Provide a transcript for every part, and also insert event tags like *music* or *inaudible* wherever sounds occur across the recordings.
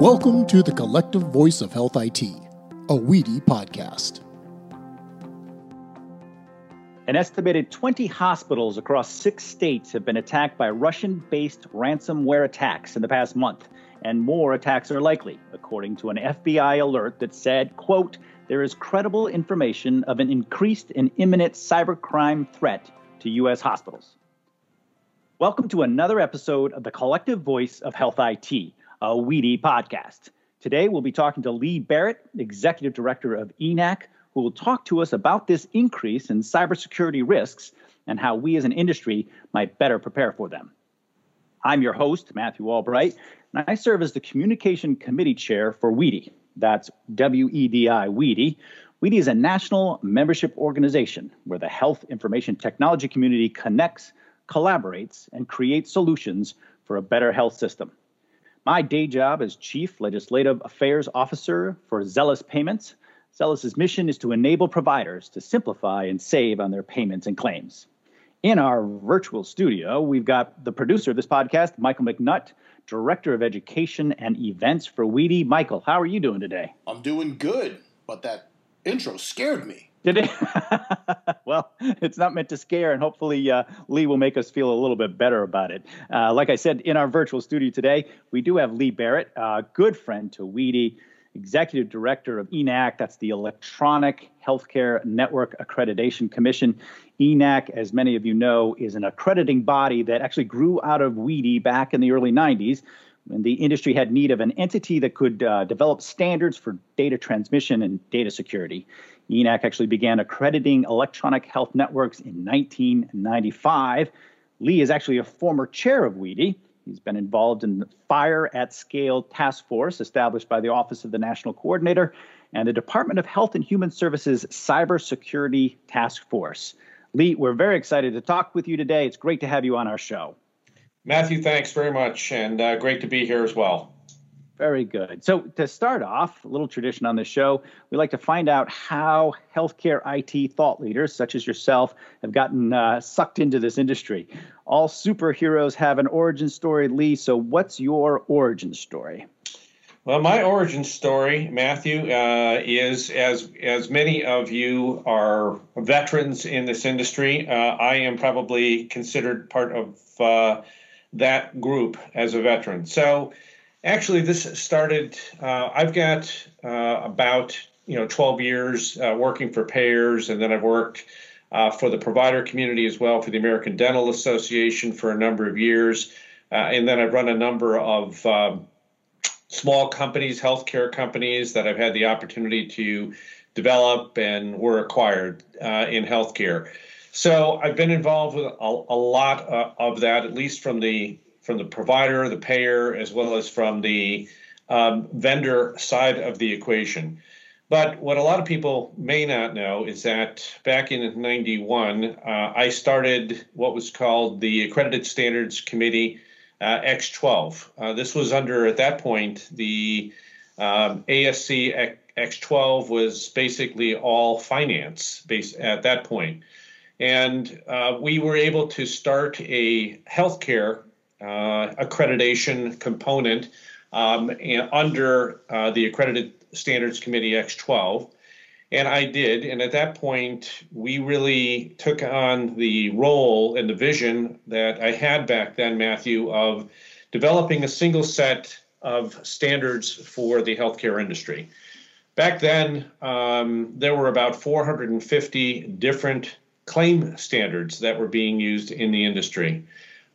Welcome to the Collective Voice of Health IT, a WEDI podcast. An estimated 20 hospitals across six states have been attacked by Russian based ransomware attacks in the past month, and more attacks are likely, according to an FBI alert that said, quote, there is credible information of an increased and imminent cybercrime threat to U.S. hospitals. Welcome to another episode of the Collective Voice of Health IT a WEDI podcast. Today, we'll be talking to Lee Barrett, Executive Director of EHNAC, who will talk to us about this increase in cybersecurity risks and how we as an industry might better prepare for them. I'm your host, Matthew Albright, and I serve as the Communication Committee Chair for WEDI. That's W E D I, Weedy. WEDI is a national membership organization where the health information technology community connects, collaborates, and creates solutions for a better health system. My day job is Chief Legislative Affairs Officer for Zelis Payments. Zelis's mission is to enable providers to simplify and save on their payments and claims. In our virtual studio, we've got the producer of this podcast, Michael McNutt, Director of Education and Events for WEDI. Michael, how are you doing today? I'm doing good, but that intro scared me. Did it? *laughs* well, it's not meant to scare, and hopefully uh, Lee will make us feel a little bit better about it. Uh, like I said, in our virtual studio today, we do have Lee Barrett, a good friend to WEDI, executive director of EHNAC. That's the Electronic Healthcare Network Accreditation Commission. EHNAC, as many of you know, is an accrediting body that actually grew out of WEDI back in the early 90s when the industry had need of an entity that could uh, develop standards for data transmission and data security. EHNAC actually began accrediting electronic health networks in 1995. Lee is actually a former chair of WEDI. He's been involved in the FHIR at Scale Task Force established by the Office of the National Coordinator and the Department of Health and Human Services Cybersecurity Task Force. Lee, we're very excited to talk with you today. It's great to have you on our show. Matthew, thanks very much, and uh, great to be here as well. Very good. So, to start off, a little tradition on this show, we like to find out how healthcare IT thought leaders, such as yourself, have gotten uh, sucked into this industry. All superheroes have an origin story, Lee. So, what's your origin story? Well, my origin story, Matthew, uh, is as as many of you are veterans in this industry. Uh, I am probably considered part of uh, that group as a veteran. So Actually, this started. Uh, I've got uh, about you know 12 years uh, working for payers, and then I've worked uh, for the provider community as well for the American Dental Association for a number of years, uh, and then I've run a number of um, small companies, healthcare companies that I've had the opportunity to develop and were acquired uh, in healthcare. So I've been involved with a, a lot of that, at least from the from the provider, the payer, as well as from the um, vendor side of the equation. But what a lot of people may not know is that back in 91, uh, I started what was called the Accredited Standards Committee uh, X12. Uh, this was under, at that point, the um, ASC X12 was basically all finance based at that point. And uh, we were able to start a healthcare accreditation component um, under uh, the Accredited Standards Committee X12. And I did. And at that point, we really took on the role and the vision that I had back then, Matthew, of developing a single set of standards for the healthcare industry. Back then, um, there were about 450 different claim standards that were being used in the industry.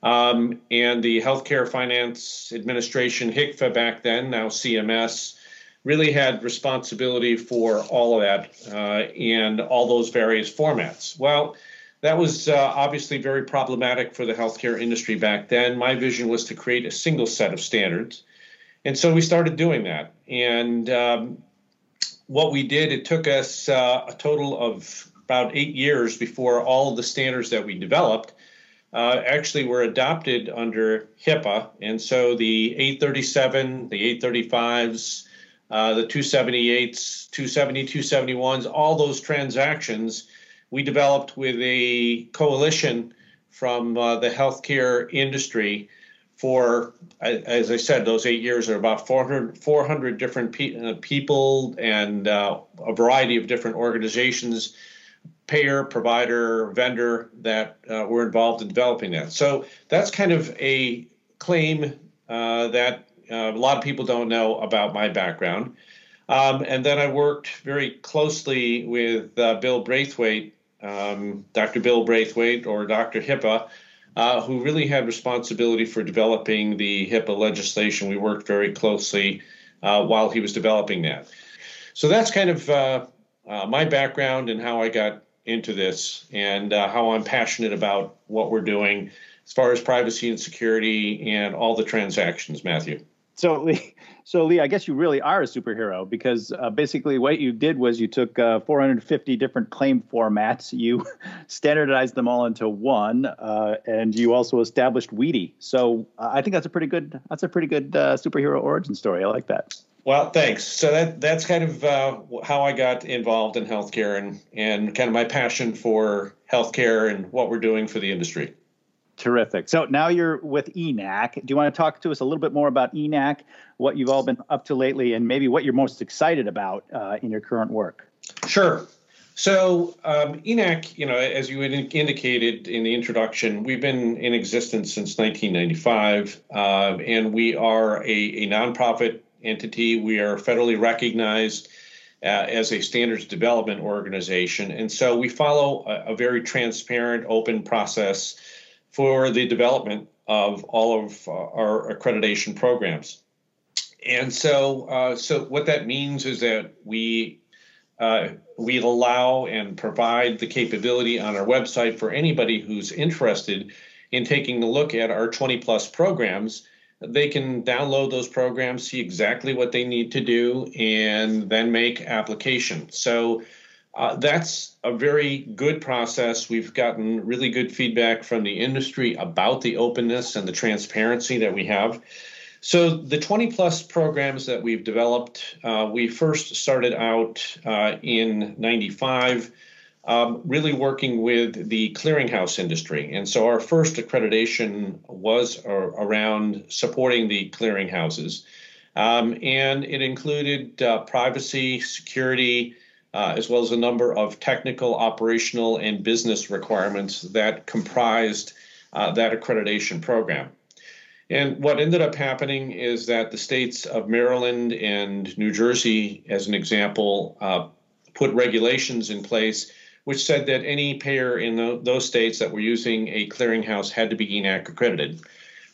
Um, and the Healthcare Finance Administration, HCFA back then, now CMS, really had responsibility for all of that uh, and all those various formats. Well, that was uh, obviously very problematic for the healthcare industry back then. My vision was to create a single set of standards. And so we started doing that. And um, what we did, it took us uh, a total of about eight years before all of the standards that we developed uh, actually were adopted under HIPAA. And so the 837, the 835s, uh, the 278s, 270, 271s, all those transactions we developed with a coalition from uh, the healthcare industry for, as I said, those eight years are about 400, 400 different pe- uh, people and uh, a variety of different organizations, payer, provider, vendor that uh, were involved in developing that. So that's kind of a claim uh, that uh, a lot of people don't know about my background. Um, and then I worked very closely with uh, Bill Braithwaite, um, Dr. Bill Braithwaite, or Dr. HIPAA, uh, who really had responsibility for developing the HIPAA legislation. We worked very closely uh, while he was developing that. So that's kind of uh, my background and how I got into this and uh, how I'm passionate about what we're doing as far as privacy and security and all the transactions, Matthew. So, Lee, so Lee, I guess you really are a superhero because uh, basically what you did was you took uh, 450 different claim formats, you *laughs* standardized them all into one, uh, and you also established WEDI. So, uh, I think that's a pretty good that's a pretty good uh, superhero origin story. I like that. Well, thanks. So that that's kind of uh, how I got involved in healthcare and and kind of my passion for healthcare and what we're doing for the industry. Terrific. So now you're with EHNAC. Do you want to talk to us a little bit more about EHNAC, what you've all been up to lately, and maybe what you're most excited about uh, in your current work? Sure. So um, EHNAC, you know, as you indicated in the introduction, we've been in existence since 1995, uh, and we are a, a nonprofit entity. We are federally recognized uh, as a standards development organization, and so we follow a, a very transparent, open process for the development of all of uh, our accreditation programs. And so, uh, so what that means is that we uh, we allow and provide the capability on our website for anybody who's interested in taking a look at our 20 plus programs. They can download those programs, see exactly what they need to do, and then make application. So uh, that's a very good process. We've gotten really good feedback from the industry about the openness and the transparency that we have. So, the 20 plus programs that we've developed, uh, we first started out uh, in 95, um, really working with the clearinghouse industry. And so, our first accreditation was around supporting the clearinghouses. Um, and it included uh, privacy, security, uh, as well as a number of technical, operational, and business requirements that comprised uh, that accreditation program. And what ended up happening is that the states of Maryland and New Jersey, as an example, uh, put regulations in place which said that any payer in the, those states that were using a clearinghouse had to be EHNAC accredited.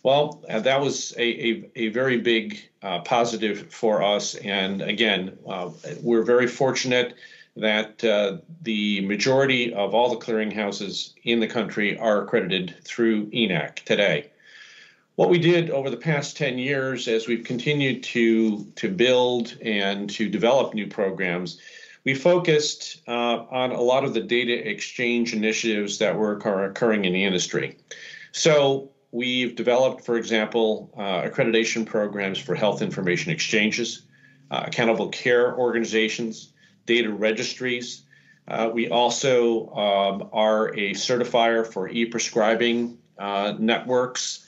Well, uh, that was a, a, a very big uh, positive for us. And again, uh, we're very fortunate that uh, the majority of all the clearinghouses in the country are accredited through EHNAC today. What we did over the past 10 years as we've continued to, to build and to develop new programs, we focused uh, on a lot of the data exchange initiatives that were occurring in the industry. So we've developed, for example, uh, accreditation programs for health information exchanges, uh, accountable care organizations, data registries. Uh, we also um, are a certifier for e-prescribing uh, networks.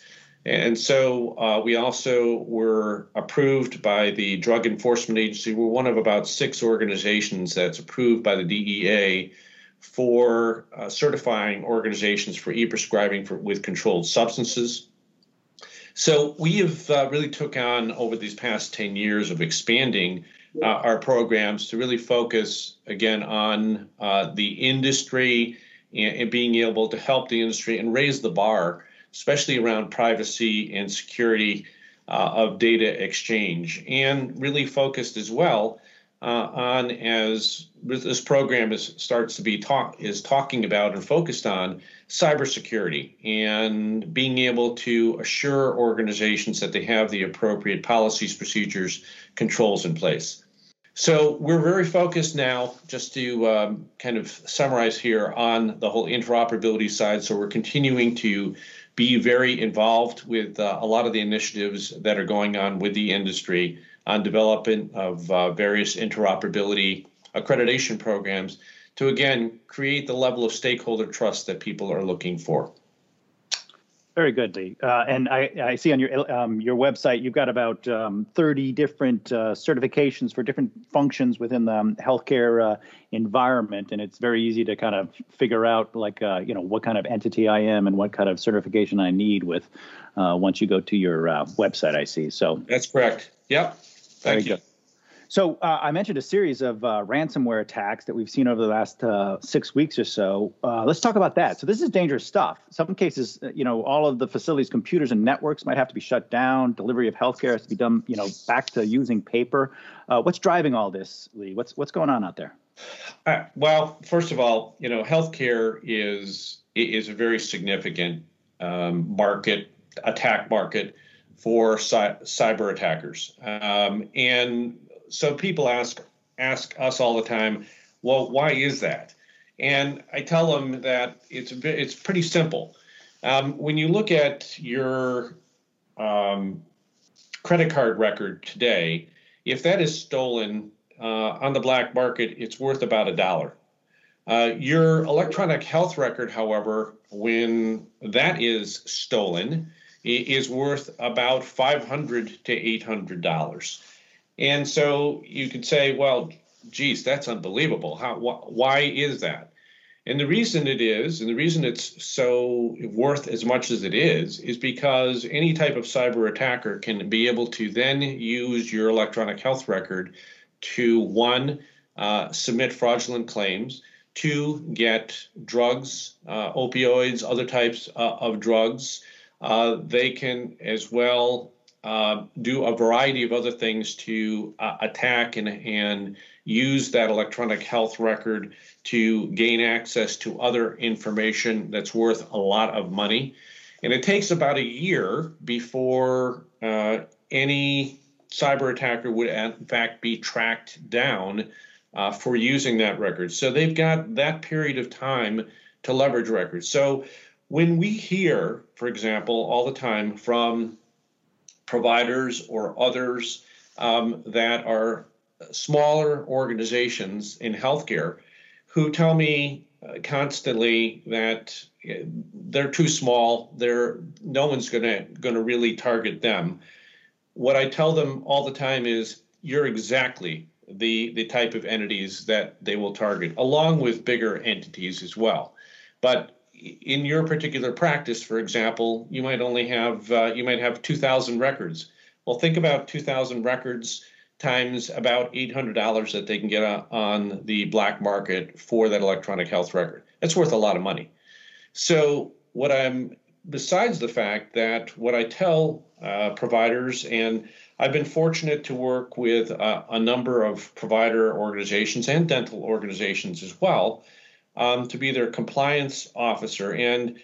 And so uh, we also were approved by the Drug Enforcement Agency. We're one of about six organizations that's approved by the DEA for uh, certifying organizations for e-prescribing for, with controlled substances. So we have uh, really took on over these past 10 years of expanding uh, our programs to really focus again on uh, the industry and, and, being able to help the industry and raise the bar, especially around privacy and security uh, of data exchange, and really focused as well uh, on as this program is starts to be talk is talking about and focused on cybersecurity and being able to assure organizations that they have the appropriate policies, procedures, controls in place. So we're very focused now, just to um, kind of summarize here, on the whole interoperability side. So we're continuing to be very involved with uh, a lot of the initiatives that are going on with the industry on development of uh, various interoperability accreditation programs to again create the level of stakeholder trust that people are looking for. Very good, Lee. Uh, and I, I, see on your um, your website you've got about um, 30 different uh, certifications for different functions within the um, healthcare uh, environment, and it's very easy to kind of figure out like uh, you know what kind of entity I am and what kind of certification I need with uh, once you go to your uh, website. I see. So that's correct. Yep. Thank you. Good. So uh, I mentioned a series of uh, ransomware attacks that we've seen over the last uh, six weeks or so. Uh, let's talk about that. So this is dangerous stuff. Some cases, uh, you know, all of the facilities' computers and networks might have to be shut down. Delivery of healthcare has to be done, you know, back to using paper. Uh, what's driving all this, Lee? What's what's going on out there? well, first of all, you know, healthcare is is a very significant um, market attack market for cy- cyber attackers, um, and so people ask ask us all the time, well, why is that? And I tell them that it's bit, it's pretty simple. Um, when you look at your um, credit card record today, if that is stolen uh, on the black market, it's worth about a dollar. Uh, your electronic health record, however, when that is stolen, is worth about 500 to 800 dollars. And so you could say, well, geez, that's unbelievable. How, wh- why is that? And the reason it is, and the reason it's so worth as much as it is, is because any type of cyber attacker can be able to then use your electronic health record to one, uh, submit fraudulent claims, two, get drugs, uh, opioids, other types uh, of drugs. Uh, they can as well uh, do a variety of other things to uh, attack and, and use that electronic health record to gain access to other information that's worth a lot of money. And it takes about a year before uh, any cyber attacker would, in fact, be tracked down uh, for using that record. So they've got that period of time to leverage records. So when we hear, for example, all the time from providers or others um, that are smaller organizations in healthcare who tell me uh, constantly that uh, they're too small. They're no one's gonna gonna really target them. What I tell them all the time is you're exactly the the type of entities that they will target, along with bigger entities as well. But in your particular practice, for example, you might only have uh, you might have 2,000 records. Well, think about 2,000 records times about $800 that they can get on the black market for that electronic health record. That's worth a lot of money. So, what I'm besides the fact that what I tell uh, providers, and I've been fortunate to work with uh, a number of provider organizations and dental organizations as well um, to be their compliance officer. And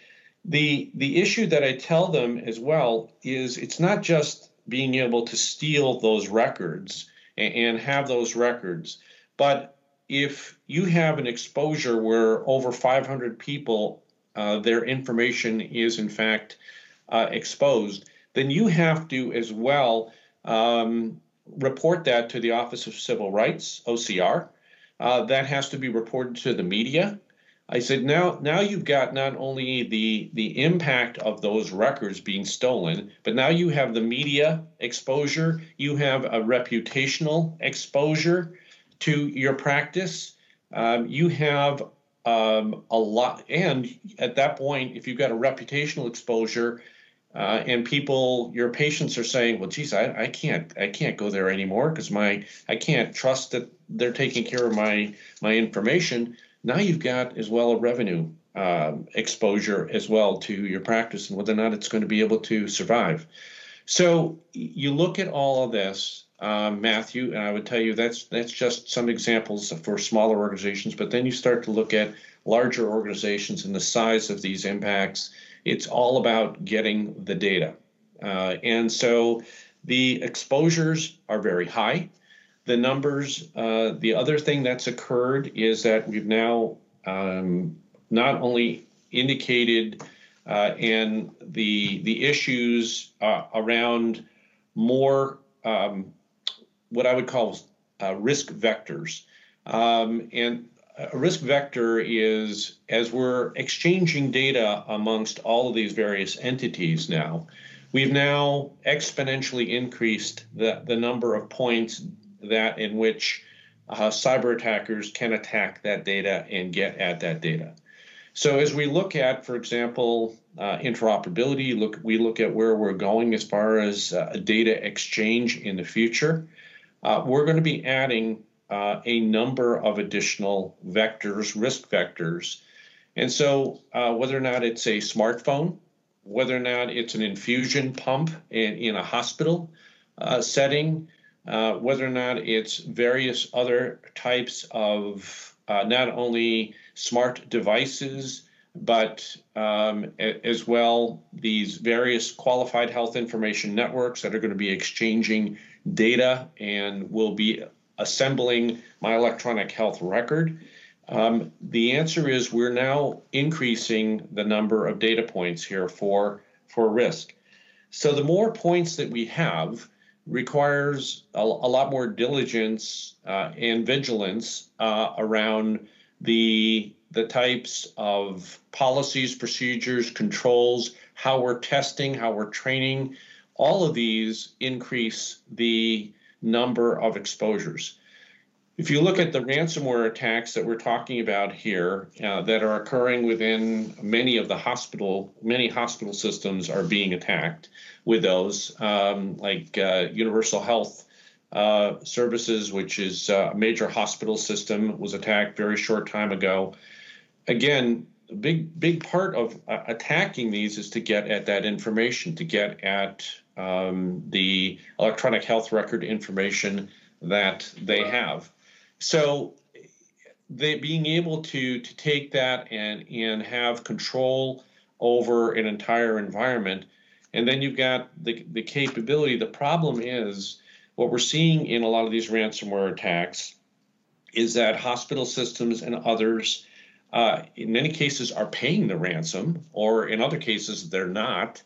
the the issue that I tell them as well is it's not just being able to steal those records and, and have those records, but if you have an exposure where over 500 people, uh, their information is in fact uh, exposed, then you have to as well um, report that to the Office of Civil Rights, OCR. Uh, that has to be reported to the media. I said, now, now you've got not only the the impact of those records being stolen, but now you have the media exposure. You have a reputational exposure to your practice. Um, you have um, a lot, and at that point, if you've got a reputational exposure, uh, and people, your patients are saying, "Well, geez, I, I can't, I can't go there anymore because my, I can't trust that they're taking care of my my information." Now you've got as well a revenue um, exposure as well to your practice and whether or not it's going to be able to survive. So you look at all of this, um, Matthew, and I would tell you that's that's just some examples for smaller organizations. But then you start to look at larger organizations and the size of these impacts. It's all about getting the data, uh, and so the exposures are very high the numbers. Uh, the other thing that's occurred is that we've now um, not only indicated uh, and the the issues uh, around more um, what I would call uh, risk vectors. Um, and a risk vector is as we're exchanging data amongst all of these various entities now, we've now exponentially increased the, the number of points that in which uh, cyber attackers can attack that data and get at that data. So as we look at, for example, uh, interoperability, look we look at where we're going as far as uh, data exchange in the future. Uh, we're going to be adding uh, a number of additional vectors, risk vectors, and so uh, whether or not it's a smartphone, whether or not it's an infusion pump in, in a hospital uh, setting, whether or not it's various other types of not only smart devices, but um, as well these various qualified health information networks that are going to be exchanging data and will be assembling my electronic health record. Um, the answer is we're now increasing the number of data points here for for risk. So the more points that we have requires a, a lot more diligence uh, and vigilance uh, around the the types of policies, procedures, controls, how we're testing, how we're training, all of these increase the number of exposures. If you look at the ransomware attacks that we're talking about here uh, that are occurring within many of the hospital, many hospital systems are being attacked with those, um, like uh, Universal Health uh, Services, which is uh, a major hospital system, was attacked very short time ago again, a big big part of uh, attacking these is to get at that information, to get at um, the electronic health record information that they have. So they being able to to take that and and have control over an entire environment and then you've got the, the capability the problem is what we're seeing in a lot of these ransomware attacks is that hospital systems and others uh, in many cases are paying the ransom, or in other cases they're not.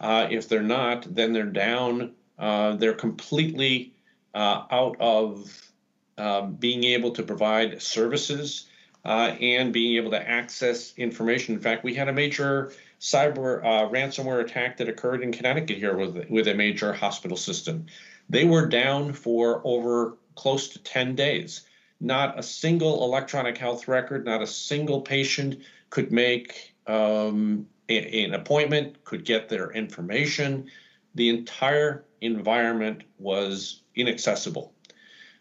Uh, if they're not, then they're down. Uh, they're completely uh, out of um, being able to provide services uh, and being able to access information. In fact, we had a major cyber uh, ransomware attack that occurred in Connecticut here with with a major hospital system. They were down for over close to 10 days not a single electronic health record, not a single patient could make um, an appointment, could get their information. The entire environment was inaccessible.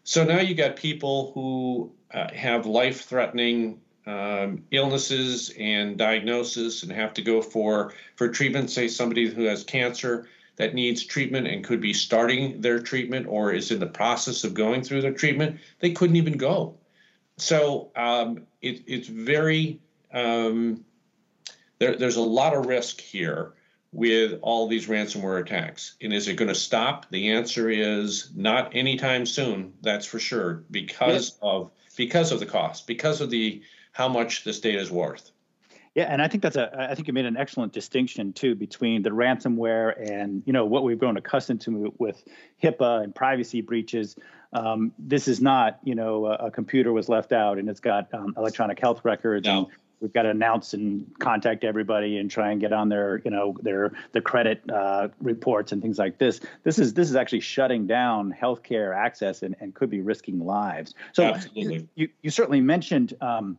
So now you got people who uh, have life threatening um, illnesses and diagnosis and have to go for, for treatment, say somebody who has cancer that needs treatment and could be starting their treatment or is in the process of going through their treatment, they couldn't even go. So um, it, it's very, um, there, there's a lot of risk here with all these ransomware attacks. And is it going to stop? The answer is not anytime soon, that's for sure, because yes. of because of the cost, because of the how much this data is worth. Yeah, and I think that's a I think you made an excellent distinction too between the ransomware and you know what we've grown accustomed to with HIPAA and privacy breaches. Um, this is not you know a, a, computer was left out and it's got um, electronic health records no. and we've got to announce and contact everybody and try and get on their you know their the credit uh, reports and things like this. This is this is actually shutting down healthcare access and, and could be risking lives. So Absolutely. You, you certainly mentioned. Um,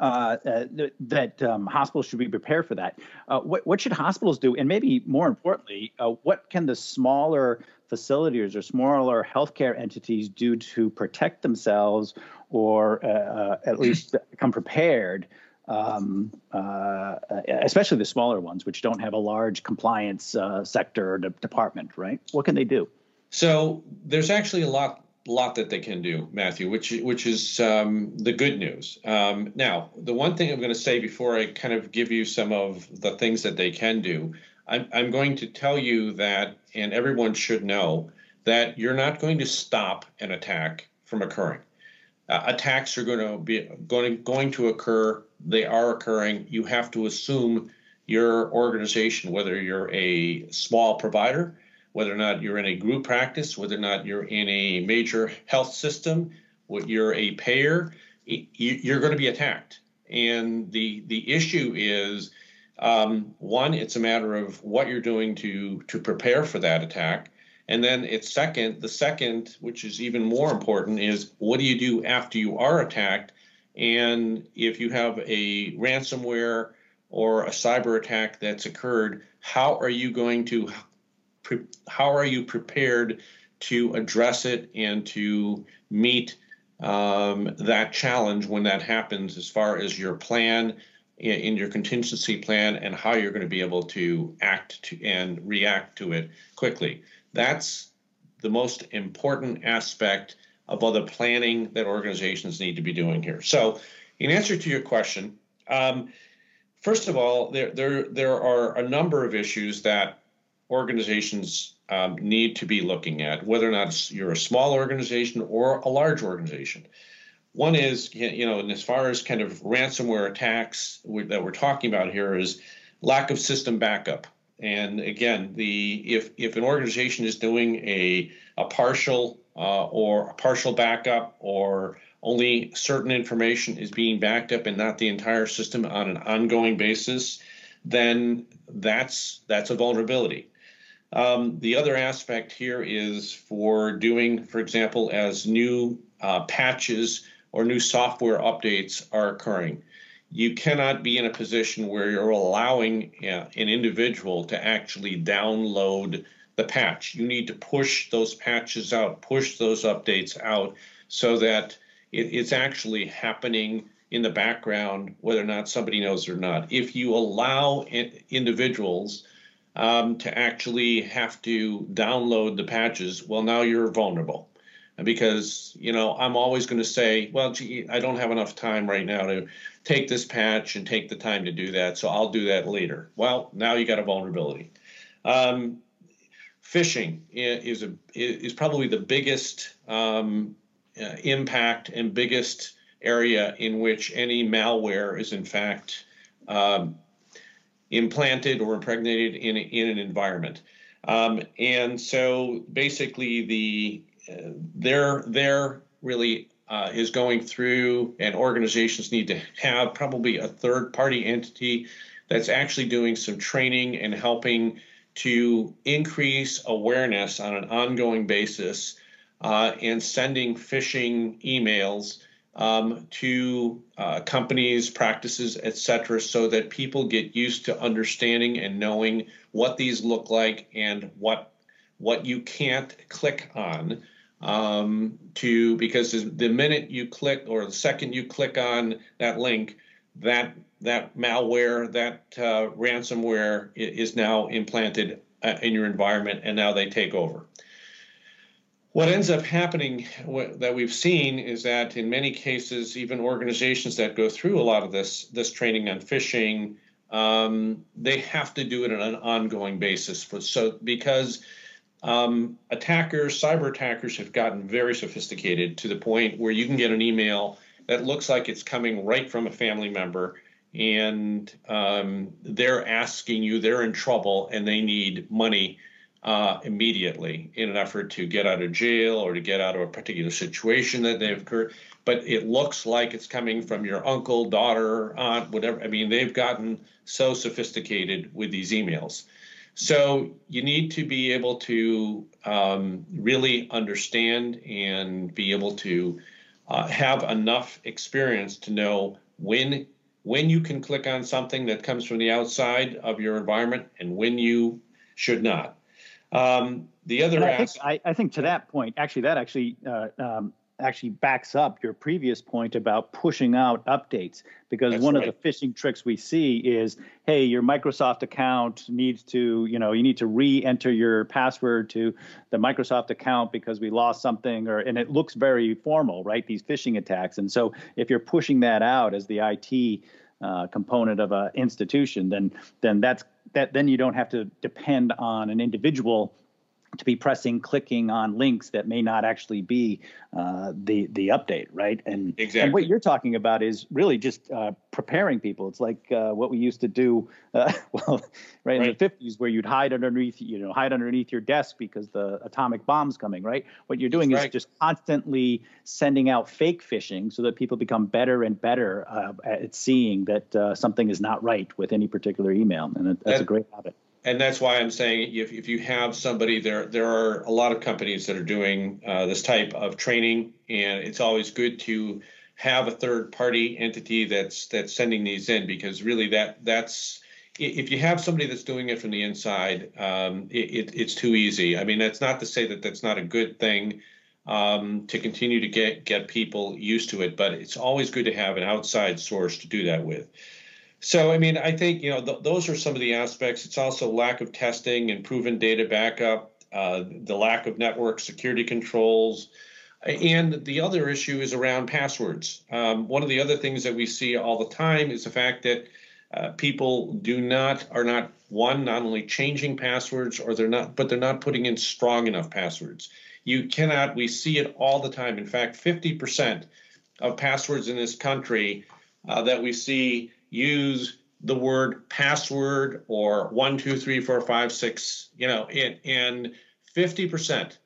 uh, uh, that um, hospitals should be prepared for that. Uh, what, what, should hospitals do? And maybe more importantly, uh, what can the smaller facilities or smaller healthcare entities do to protect themselves or uh, uh, at least come prepared? Um, especially the smaller ones, which don't have a large compliance sector or de- department, right? What can they do? So there's actually a lot lot that they can do, Matthew, which which is um, the good news. Um, now, the one thing I'm going to say before I kind of give you some of the things that they can do, I'm, I'm going to tell you that, and everyone should know that you're not going to stop an attack from occurring. Uh, attacks are going to be going going to occur. They are occurring. You have to assume your organization, whether you're a small provider whether or not you're in a group practice, whether or not you're in a major health system, what you're a payer, you're going to be attacked. And the the issue is um, one, it's a matter of what you're doing to to prepare for that attack. And then it's second, the second, which is even more important, is what do you do after you are attacked? And if you have a ransomware or a cyber attack that's occurred, how are you going to how are you prepared to address it and to meet um, that challenge when that happens as far as your plan in your contingency plan and how you're going to be able to act to, and react to it quickly. That's the most important aspect of other planning that organizations need to be doing here. So, in answer to your question, um, first of all, there, there, there are a number of issues that organizations um, need to be looking at, whether or not you're a small organization or a large organization. One is, you know, and as far as kind of ransomware attacks that we're talking about here, is lack of system backup. And again, the if if an organization is doing a a partial uh, or a partial backup or only certain information is being backed up and not the entire system on an ongoing basis, then that's that's a vulnerability. Um, the other aspect here is for doing, for example, as new uh, patches or new software updates are occurring. You cannot be in a position where you're allowing uh, an individual to actually download the patch. You need to push those patches out, push those updates out so that it, it's actually happening in the background, whether or not somebody knows or not. If you allow in, individuals um, to actually have to download the patches, well, now you're vulnerable. Because, you know, I'm always going to say, well, gee, I don't have enough time right now to take this patch and take the time to do that, so I'll do that later. Well, now you got a vulnerability. Um, phishing is a is probably the biggest um, uh, impact and biggest area in which any malware is in fact um, implanted or impregnated in, in an environment. Um, and so basically the uh, they're really uh, is going through and organizations need to have probably a third party entity that's actually doing some training and helping to increase awareness on an ongoing basis uh, and sending phishing emails um, to uh, companies, practices, et cetera, so that people get used to understanding and knowing what these look like and what what you can't click on um, to because the minute you click or the second you click on that link, that that malware, that uh, ransomware is now implanted uh, in your environment, and now they take over what ends up happening that we've seen is that in many cases, even organizations that go through a lot of this this training on phishing, um, they have to do it on an ongoing basis. So because um, attackers, cyber attackers, have gotten very sophisticated to the point where you can get an email that looks like it's coming right from a family member, and um, they're asking you, they're in trouble, and they need money uh, immediately in an effort to get out of jail or to get out of a particular situation that they've occurred. But it looks like it's coming from your uncle, daughter, aunt, whatever. I mean, they've gotten so sophisticated with these emails. So you need to be able to um, really understand and be able to uh, have enough experience to know when when you can click on something that comes from the outside of your environment and when you should not. Um, the other I think, I, I, think to that point, actually, that actually uh, um, actually backs up your previous point about pushing out updates because one right. of the phishing tricks we see is hey your microsoft account needs to you know you need to re-enter your password to the microsoft account because we lost something or and it looks very formal right these phishing attacks and so if you're pushing that out as the it uh, component of an institution then then that's that then you don't have to depend on an individual to be pressing, clicking on links that may not actually be uh, the the update, right? And, exactly. and what you're talking about is really just uh, preparing people. It's like uh, what we used to do, uh, *laughs* well, right, right, in the 50s, where you'd hide underneath, you know, hide underneath your desk because the atomic bomb's coming, right? What you're doing That's is right. just constantly sending out fake phishing so that people become better and better uh, at seeing that uh, something is not right with any particular email, and that's that, a great habit and that's why I'm saying if, if you have somebody there, there are a lot of companies that are doing uh, this type of training, and it's always good to have a third party entity that's that's sending these in because really that that's if you have somebody that's doing it from the inside, um, it, it, it's too easy. I mean, that's not to say that that's not a good thing um, to continue to get get people used to it, but it's always good to have an outside source to do that with. So, I mean, I think you know th- those are some of the aspects. It's also lack of testing and proven data backup, uh, the lack of network security controls, and the other issue is around passwords. Um, one of the other things that we see all the time is the fact that uh, people do not are not one not only changing passwords or they're not but they're not putting in strong enough passwords. You cannot. We see it all the time. In fact, 50% of passwords in this country uh, that we see use the word password or one, two, three, four, five, six, you know, and, and 50%,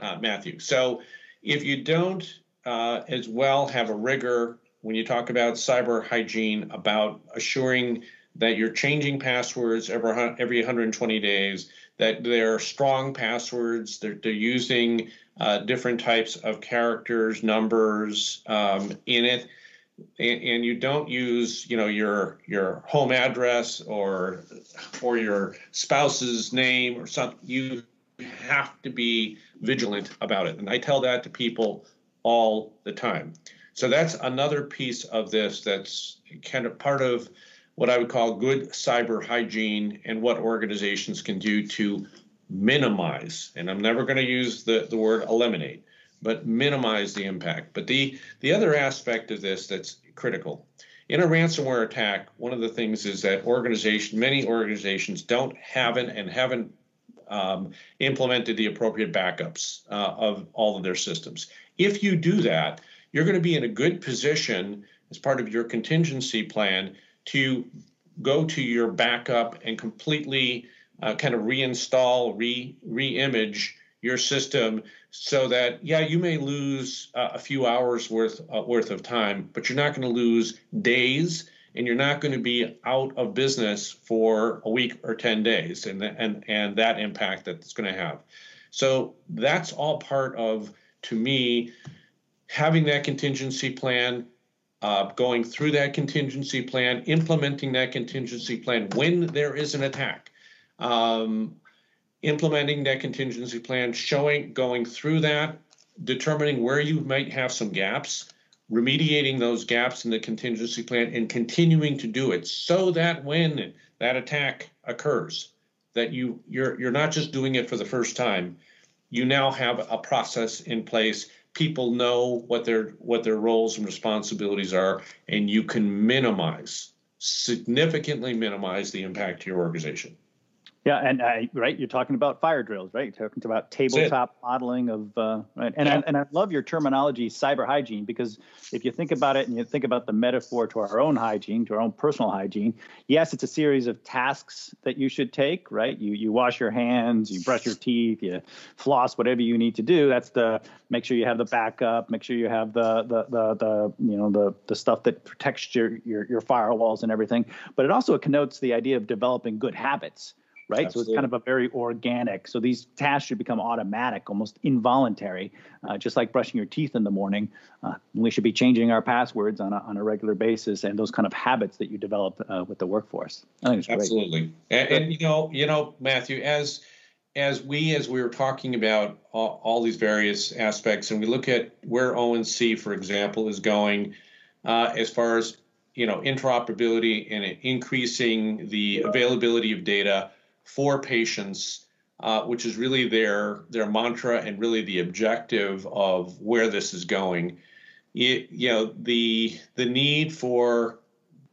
uh, Matthew. So if you don't uh, as well have a rigor when you talk about cyber hygiene, about assuring that you're changing passwords every, every 120 days, that they're strong passwords, they're, they're using uh, different types of characters, numbers um, in it and, and, you don't use you know your your home address or or your spouse's name or something you have to be vigilant about it. And i tell that to people all the time. So that's another piece of this that's kind of part of what i would call good cyber hygiene and what organizations can do to minimize and i'm never going to use the, the word eliminate but minimize the impact. But the the other aspect of this that's critical in a ransomware attack, one of the things is that organization, many organizations don't haven't and haven't um, implemented the appropriate backups uh, of all of their systems. If you do that, you're going to be in a good position as part of your contingency plan to go to your backup and completely uh, kind of reinstall, re re-image your system so that yeah you may lose uh, a few hours worth uh, worth of time but you're not going to lose days and you're not going to be out of business for a week or 10 days and and and that impact that it's going to have. So that's all part of to me having that contingency plan uh, going through that contingency plan implementing that contingency plan when there is an attack. Um, implementing that contingency plan, showing, going through that, determining where you might have some gaps, remediating those gaps in the contingency plan, and continuing to do it so that when that attack occurs, that you you're you're not just doing it for the first time. You now have a process in place. People know what their what their roles and responsibilities are, and you can minimize, significantly minimize the impact to your organization. Yeah, and uh, right, you're talking about fire drills, right? You're talking about tabletop modeling of, uh, right? And yeah. I, and I love your terminology, cyber hygiene, because if you think about it and you think about the metaphor to our own hygiene, to our own personal hygiene, yes, it's a series of tasks that you should take, right? You you wash your hands, you brush your teeth, you floss, whatever you need to do. That's the make sure you have the backup, make sure you have the the the, the you know the the stuff that protects your your your firewalls and everything. But it also connotes the idea of developing good habits right? Absolutely. So it's kind of a very organic. So these tasks should become automatic, almost involuntary, uh, just like brushing your teeth in the morning. Uh, we should be changing our passwords on a, on a regular basis, and those kind of habits that you develop uh, with the workforce. I think it's Absolutely, and, and, you know, you know, Matthew, as as we as we were talking about all, all these various aspects, and we look at where ONC, for example, is going uh, as far as you know interoperability and increasing the availability of data for patients, uh, which is really their their mantra and really the objective of where this is going. You know, the the need for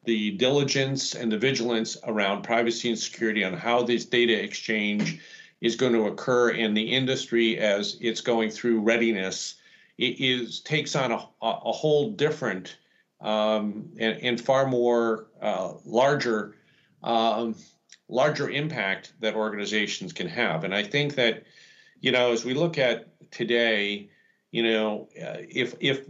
the diligence and the vigilance around privacy and security on how this data exchange is going to occur in the industry as it's going through readiness it is takes on a, a whole different um, and, and, far more uh, larger um, larger impact that organizations can have. And I think that you know as we look at today, you know uh, if if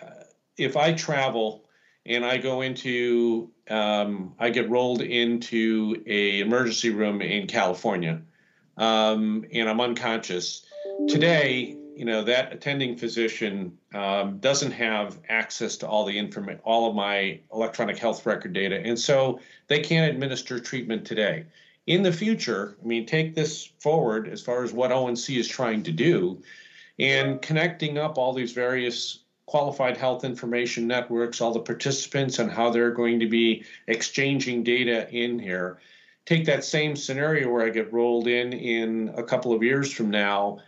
uh, if I travel and I go into um, I get rolled into a emergency room in California um, and I'm unconscious today you know that attending physician um, doesn't have access to all the information all of my electronic health record data and so they can't administer treatment today. In the future i mean take this forward as far as what onc is trying to do and connecting up all these various qualified health information networks all the participants and how they're going to be exchanging data in here. Take that same scenario where i get rolled in in a couple of years from now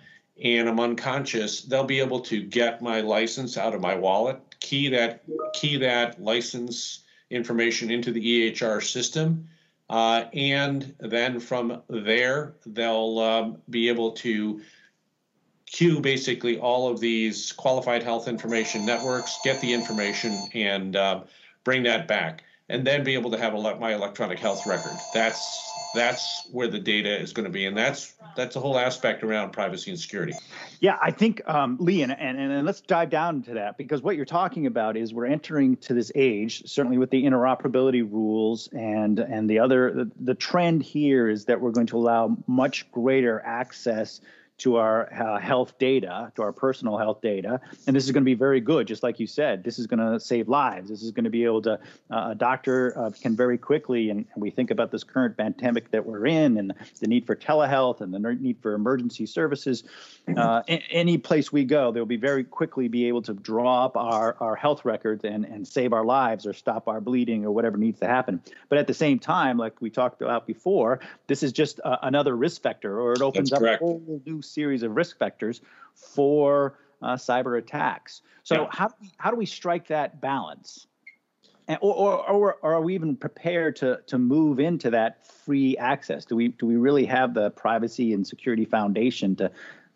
and I'm unconscious, they'll be able to get my license out of my wallet, key that key that license information into the EHR system, uh, and then from there they'll um, be able to queue basically all of these qualified health information networks, get the information, and uh, bring that back, and then be able to have a, my electronic health record. That's that's where the data is going to be, and that's that's a whole aspect around privacy and security. Yeah, I think um, Lee, and, and and let's dive down into that because what you're talking about is we're entering to this age, certainly with the interoperability rules and and the other the, the trend here is that we're going to allow much greater access to our uh, health data, to our personal health data. And this is going to be very good, just like you said. This is going to save lives. This is going to be able to, uh, a doctor uh, can very quickly, and, we think about this current pandemic that we're in and the need for telehealth and the need for emergency services. Uh, any place we go, they'll be very quickly be able to draw up our, our health records and, and save our lives or stop our bleeding or whatever needs to happen. But at the same time, like we talked about before, this is just uh, another risk factor or it opens up a whole new series of risk factors for uh, cyber attacks. So yeah. how how do we strike that balance? And, or, or, or, or, are we even prepared to to move into that free access? Do we do we really have the privacy and security foundation to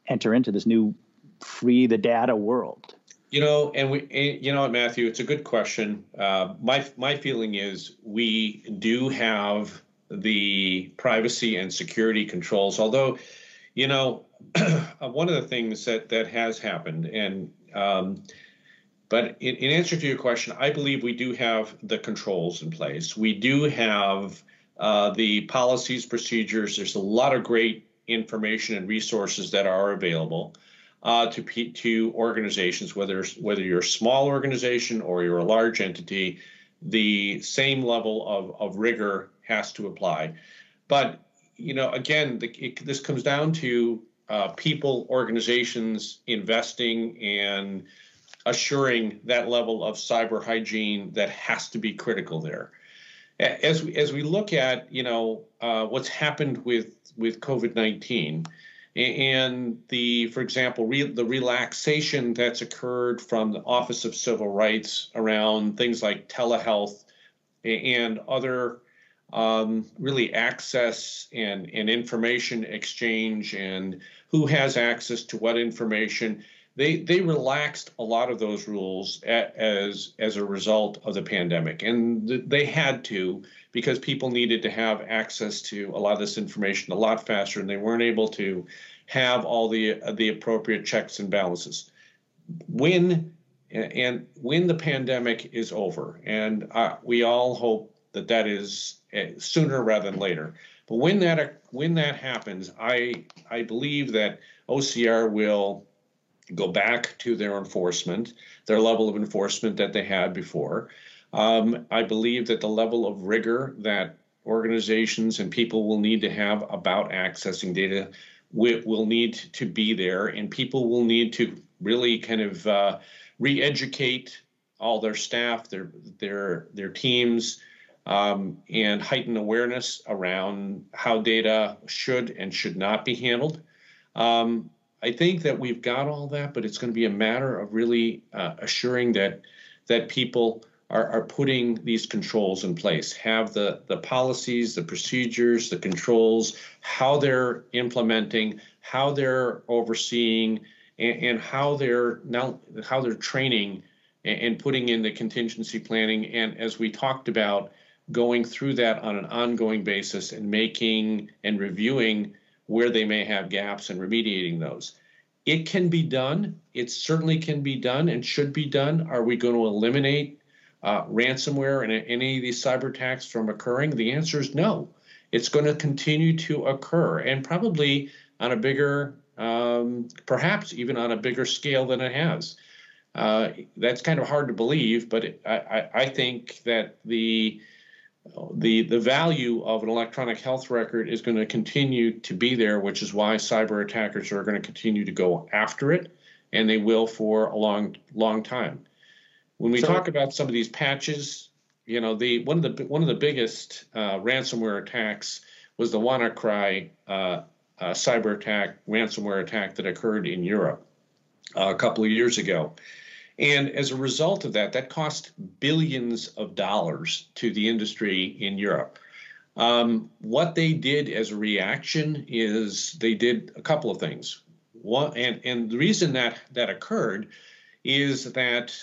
enter into this new free the data world? You know, and we, eh, you know, Matthew, it's a good question. Uh, my my feeling is we do have the privacy and security controls, although, you know, *clears throat* one of the things that that has happened, and um, but in, in, answer to your question, I believe we do have the controls in place. We do have uh, the policies, procedures. There's a lot of great information and resources that are available uh, to to organizations, whether whether you're a small organization or you're a large entity. The same level of, of rigor has to apply. But you know, again, the, it, this comes down to uh, people, organizations investing and assuring that level of cyber hygiene that has to be critical there. As we, as we look at you know uh, what's happened with with COVID nineteen and the for example re, the relaxation that's occurred from the Office of Civil Rights around things like telehealth and other um, really access and, and information exchange and who has access to what information. They they relaxed a lot of those rules as as a result of the pandemic, and they had to because people needed to have access to a lot of this information a lot faster, and they weren't able to have all the the appropriate checks and balances. When and when the pandemic is over, and uh, we all hope that that is uh, sooner rather than later. But when that when that happens, I I believe that OCR will go back to their enforcement, their level of enforcement that they had before. Um, I believe that the level of rigor that organizations and people will need to have about accessing data will, will need to be there, and people will need to really kind of uh, re-educate all their staff, their their their teams, um, and heighten awareness around how data should and should not be handled. Um, I think that we've got all that, but it's going to be a matter of really uh, assuring that that people are, are putting these controls in place, have the, the policies, the procedures, the controls, how they're implementing, how they're overseeing, and, and how they're now how they're training and, and putting in the contingency planning. And as we talked about, going through that on an ongoing basis and making and reviewing where they may have gaps and remediating those. It can be done. It certainly can be done and should be done. Are we going to eliminate uh, ransomware and any of these cyber attacks from occurring? The answer is no. It's going to continue to occur and probably on a bigger, um, perhaps even on a bigger scale than it has. Uh, that's kind of hard to believe, but it, I, I think that the the the value of an electronic health record is going to continue to be there, which is why cyber attackers are going to continue to go after it, and they will for a long long time. When we so, talk about some of these patches, you know, the one of the one of the biggest uh, ransomware attacks was the WannaCry uh, uh, cyber attack, ransomware attack that occurred in Europe uh, a couple of years ago. And as a result of that, that cost billions of dollars to the industry in Europe. Um, what they did as a reaction is they did a couple of things. One, and, and the reason that that occurred is that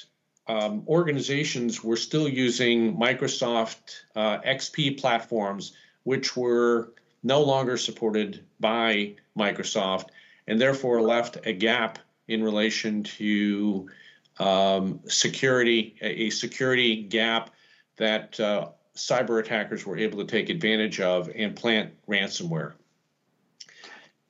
um, organizations were still using Microsoft uh, XP platforms, which were no longer supported by Microsoft, and therefore left a gap in relation to um, security, a, security gap that uh, cyber attackers were able to take advantage of and plant ransomware.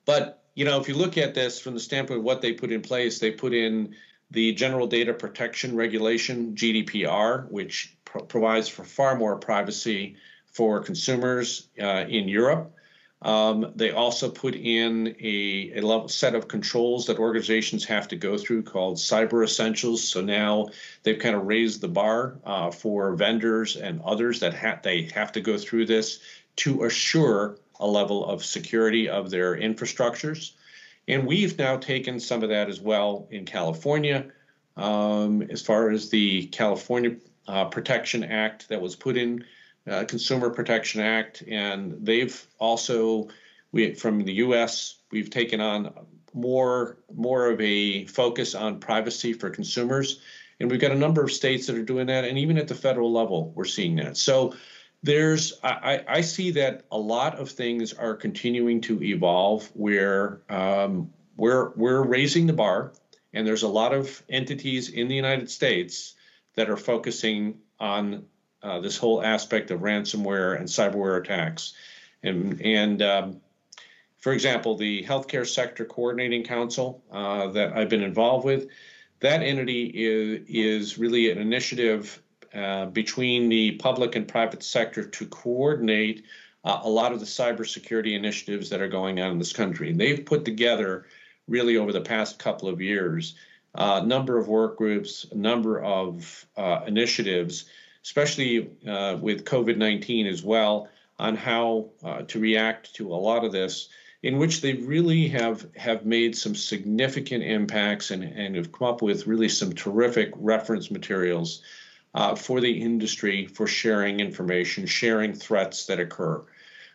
But you know, if you look at this from the standpoint of what they put in place, they put in the General Data Protection Regulation (GDPR), which pro- provides for far more privacy for consumers uh, in Europe. Um, they also put in a, a level set of controls that organizations have to go through called Cyber Essentials. So now they've kind of raised the bar uh, for vendors and others that ha- they have to go through this to assure a level of security of their infrastructures. And we've now taken some of that as well in California, um, as far as the California uh, Protection Act that was put in uh, Consumer Protection Act, and they've also we from the U.S. we've taken on more more of a focus on privacy for consumers, and we've got a number of states that are doing that, and even at the federal level we're seeing that. So there's I, I see that a lot of things are continuing to evolve where um, we're we're raising the bar, and there's a lot of entities in the United States that are focusing on uh, this whole aspect of ransomware and cyberware attacks. And, and um, for example, the Healthcare Sector Coordinating Council uh, that I've been involved with, that entity is, is really an initiative uh, between the public and private sector to coordinate uh, a lot of the cybersecurity initiatives that are going on in this country. And they've put together, really over the past couple of years, a number of work groups, a number of uh, initiatives especially uh, with COVID 19 as well, on how uh, to react to a lot of this, in which they really have, have made some significant impacts and, and have come up with really some terrific reference materials uh, for the industry for sharing information, sharing threats that occur.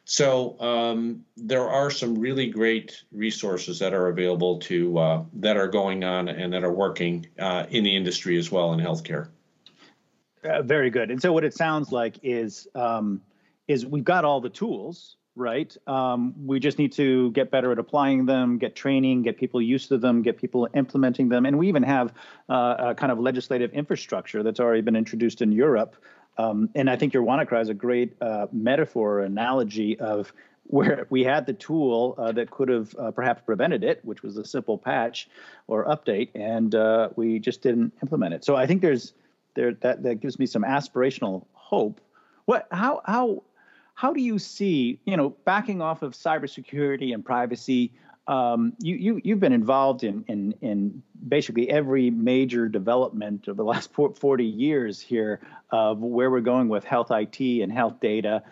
So um, there are some really great resources that are available to uh, that are going on and that are working uh, in the industry as well in healthcare. Uh, very good. And so what it sounds like is um, is we've got all the tools, right? Um, we just need to get better at applying them, get training, get people used to them, get people implementing them, and we even have uh, a kind of legislative infrastructure that's already been introduced in Europe. Um, and I think your WannaCry is a great uh, metaphor, analogy of where we had the tool uh, that could have uh, perhaps prevented it, which was a simple patch or update, and uh, we just didn't implement it. So I think there's there that that gives me some aspirational hope. What how how how do you see you know backing off of cybersecurity and privacy? Um, you you you've been involved in in in basically every major development of the last 40 years here of where we're going with health IT and health data.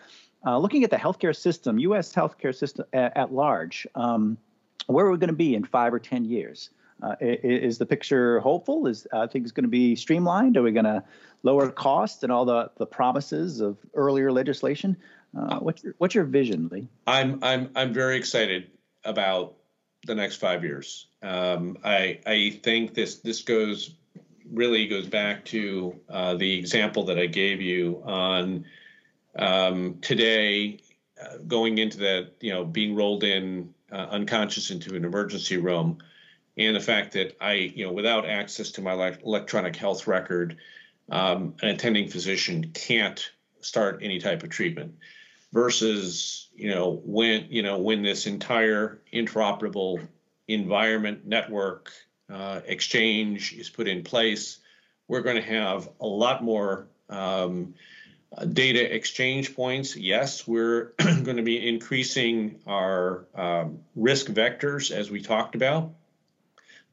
Uh, looking at the healthcare system, U.S. healthcare system at, at large, um, where are we going to be in five or ten years? Uh, is the picture hopeful? Is uh, things going to be streamlined? Are we going to lower costs and all the, the promises of earlier legislation? Uh, what's your what's your vision, Lee? I'm I'm I'm very excited about the next five years. Um, I I think this this goes really goes back to uh, the example that I gave you on um, today, uh, going into that you know being rolled in uh, unconscious into an emergency room, and the fact that I you know without access to my electronic health record, um, an attending physician can't start any type of treatment versus you know when you know when this entire interoperable environment network uh, exchange is put in place we're going to have a lot more um, data exchange points. Yes we're *clears throat* going to be increasing our um, risk vectors as we talked about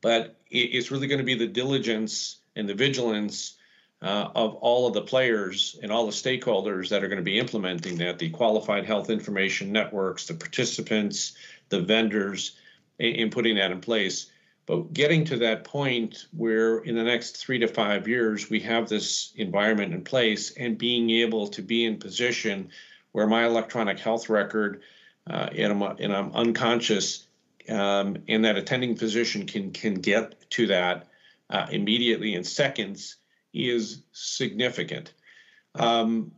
but it's really going to be the diligence and the vigilance uh, of all of the players and all the stakeholders that are going to be implementing that the qualified health information networks, the participants, the vendors, in, in putting that in place. But getting to that point where in the next three to five years, we have this environment in place and being able to be in position where my electronic health record uh, and, I'm, and I'm unconscious um, and that attending physician can, can get to that uh, immediately in seconds is significant. Um,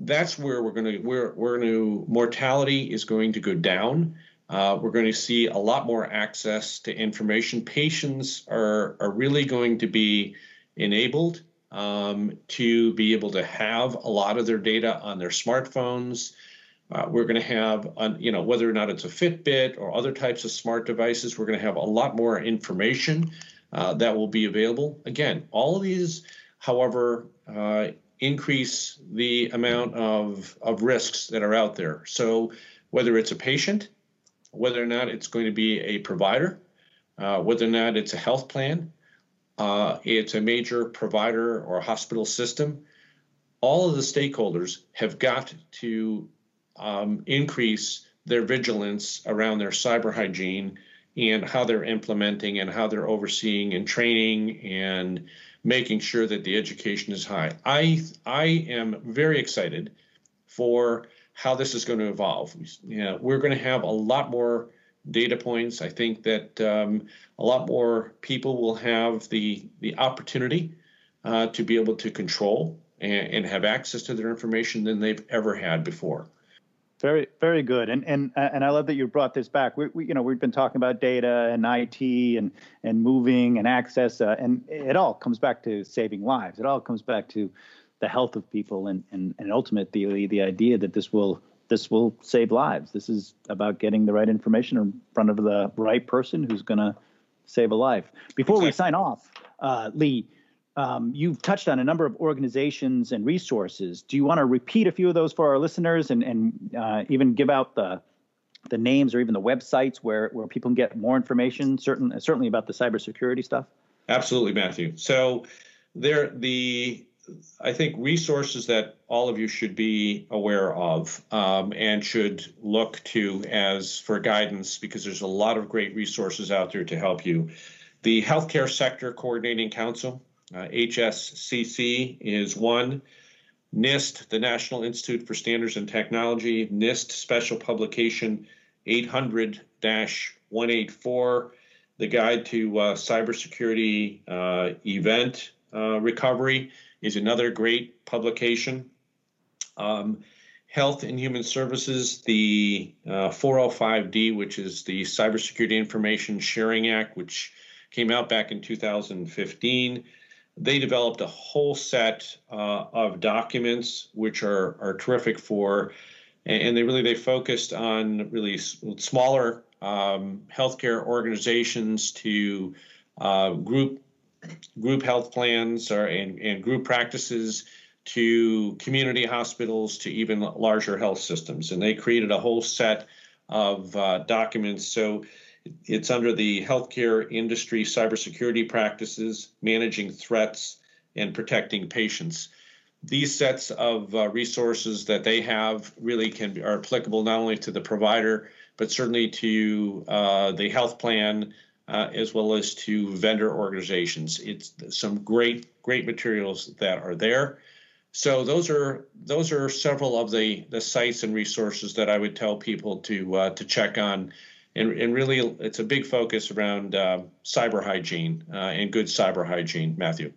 that's where we're going to we're we're going to mortality is going to go down. Uh, we're going to see a lot more access to information. Patients are are really going to be enabled um, to be able to have a lot of their data on their smartphones. Uh, we're going to have, you know, whether or not it's a Fitbit or other types of smart devices, we're going to have a lot more information uh, that will be available. Again, all of these however, uh, increase the amount of, of risks that are out there. So, whether it's a patient, whether or not it's going to be a provider, uh, whether or not it's a health plan, uh, it's a major provider or hospital system, all of the stakeholders have got to um, increase their vigilance around their cyber hygiene and how they're implementing and how they're overseeing and training and making sure that the education is high. I I am very excited for how this is going to evolve. You know, we're going to have a lot more data points. I think that um, a lot more people will have the the opportunity uh, to be able to control and, and have access to their information than they've ever had before. Very, very good, and and and I love that you brought this back. We, we you know, we've been talking about data and IT and and moving and access, uh, and it all comes back to saving lives. It all comes back to the health of people, and and and ultimately the idea that this will this will save lives. This is about getting the right information in front of the right person who's going to save a life. Before exactly. we sign off, uh, Lee um, you've touched on a number of organizations and resources. Do you want to repeat a few of those for our listeners and, and uh, even give out the the names or even the websites where, where people can get more information, certain, certainly about the cybersecurity stuff? Absolutely, Matthew. So there the I think resources that all of you should be aware of um, and should look to as for guidance because there's a lot of great resources out there to help you. The Healthcare Sector Coordinating Council uh, HSCC is one. NIST, the National Institute for Standards and Technology, NIST Special Publication 800 184, the Guide to uh, Cybersecurity uh, Event uh, Recovery, is another great publication. Um, Health and Human Services, the uh, 405D, which is the Cybersecurity Information Sharing Act, which came out back in 2015 they developed a whole set uh, of documents which are are terrific for, and they really they focused on really smaller um, healthcare organizations to uh, group group health plans or and, and group practices to community hospitals to even larger health systems. And they created a whole set of uh, documents. So it's under the healthcare industry cybersecurity practices, managing threats, and protecting patients. These sets of uh, resources that they have really can be, are applicable not only to the provider, but certainly to uh, the health plan, uh, as well as to vendor organizations. It's some great, great materials that are there. So those are those are several of the the sites and resources that I would tell people to uh, to check on, and and really it's a big focus around uh, cyber hygiene uh, and good cyber hygiene. Matthew.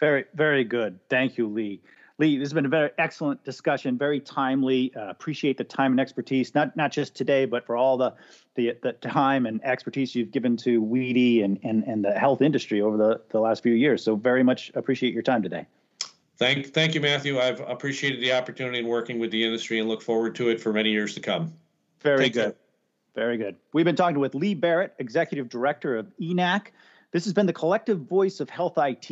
Very very good. Thank you, Lee. Lee, this has been a very excellent discussion, very timely. Uh, appreciate the time and expertise, not not just today, but for all the the, the time and expertise you've given to WEDI and, and, and the health industry over the, the last few years. So very much appreciate your time today. Thank, thank you, Matthew. I've appreciated the opportunity in working with the industry and look forward to it for many years to come. Very Take good. Care. Very good. We've been talking with Lee Barrett, Executive Director of EHNAC. This has been the collective voice of Health IT,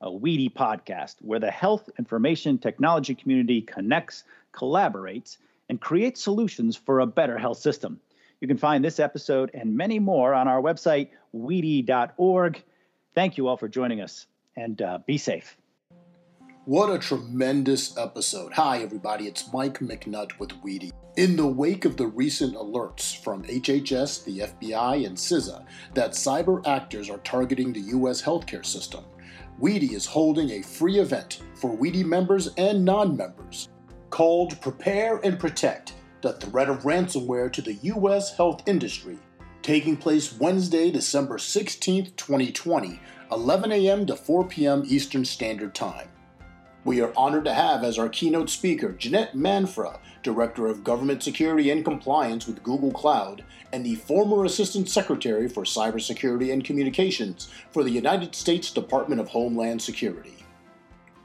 a WEDI podcast where the health information technology community connects, collaborates, and creates solutions for a better health system. You can find this episode and many more on our website, wedi.org. Thank you all for joining us, and uh, be safe. What a tremendous episode. Hi, everybody, it's Mike McNutt with WEDI. In the wake of the recent alerts from HHS, the FBI, and CISA that cyber actors are targeting the U.S. healthcare system, WEDI is holding a free event for WEDI members and non members called Prepare and Protect The Threat of Ransomware to the U.S. Health Industry, taking place Wednesday, December 16th, 2020, 11 a.m. to 4 p.m. Eastern Standard Time. We are honored to have as our keynote speaker Jeanette Manfra, Director of Government Security and Compliance with Google Cloud, and the former Assistant Secretary for Cybersecurity and Communications for the United States Department of Homeland Security.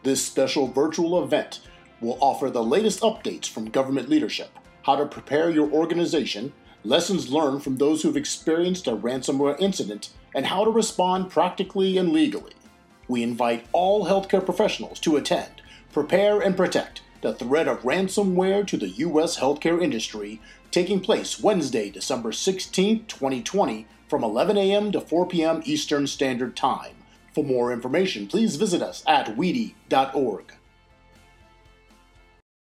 This special virtual event will offer the latest updates from government leadership, how to prepare your organization, lessons learned from those who've experienced a ransomware incident, and how to respond practically and legally we invite all healthcare professionals to attend, prepare, and protect the threat of ransomware to the U.S. healthcare industry, taking place Wednesday, December 16, 2020, from 11 a.m. to 4 p.m. Eastern Standard Time. For more information, please visit us at wedi.org.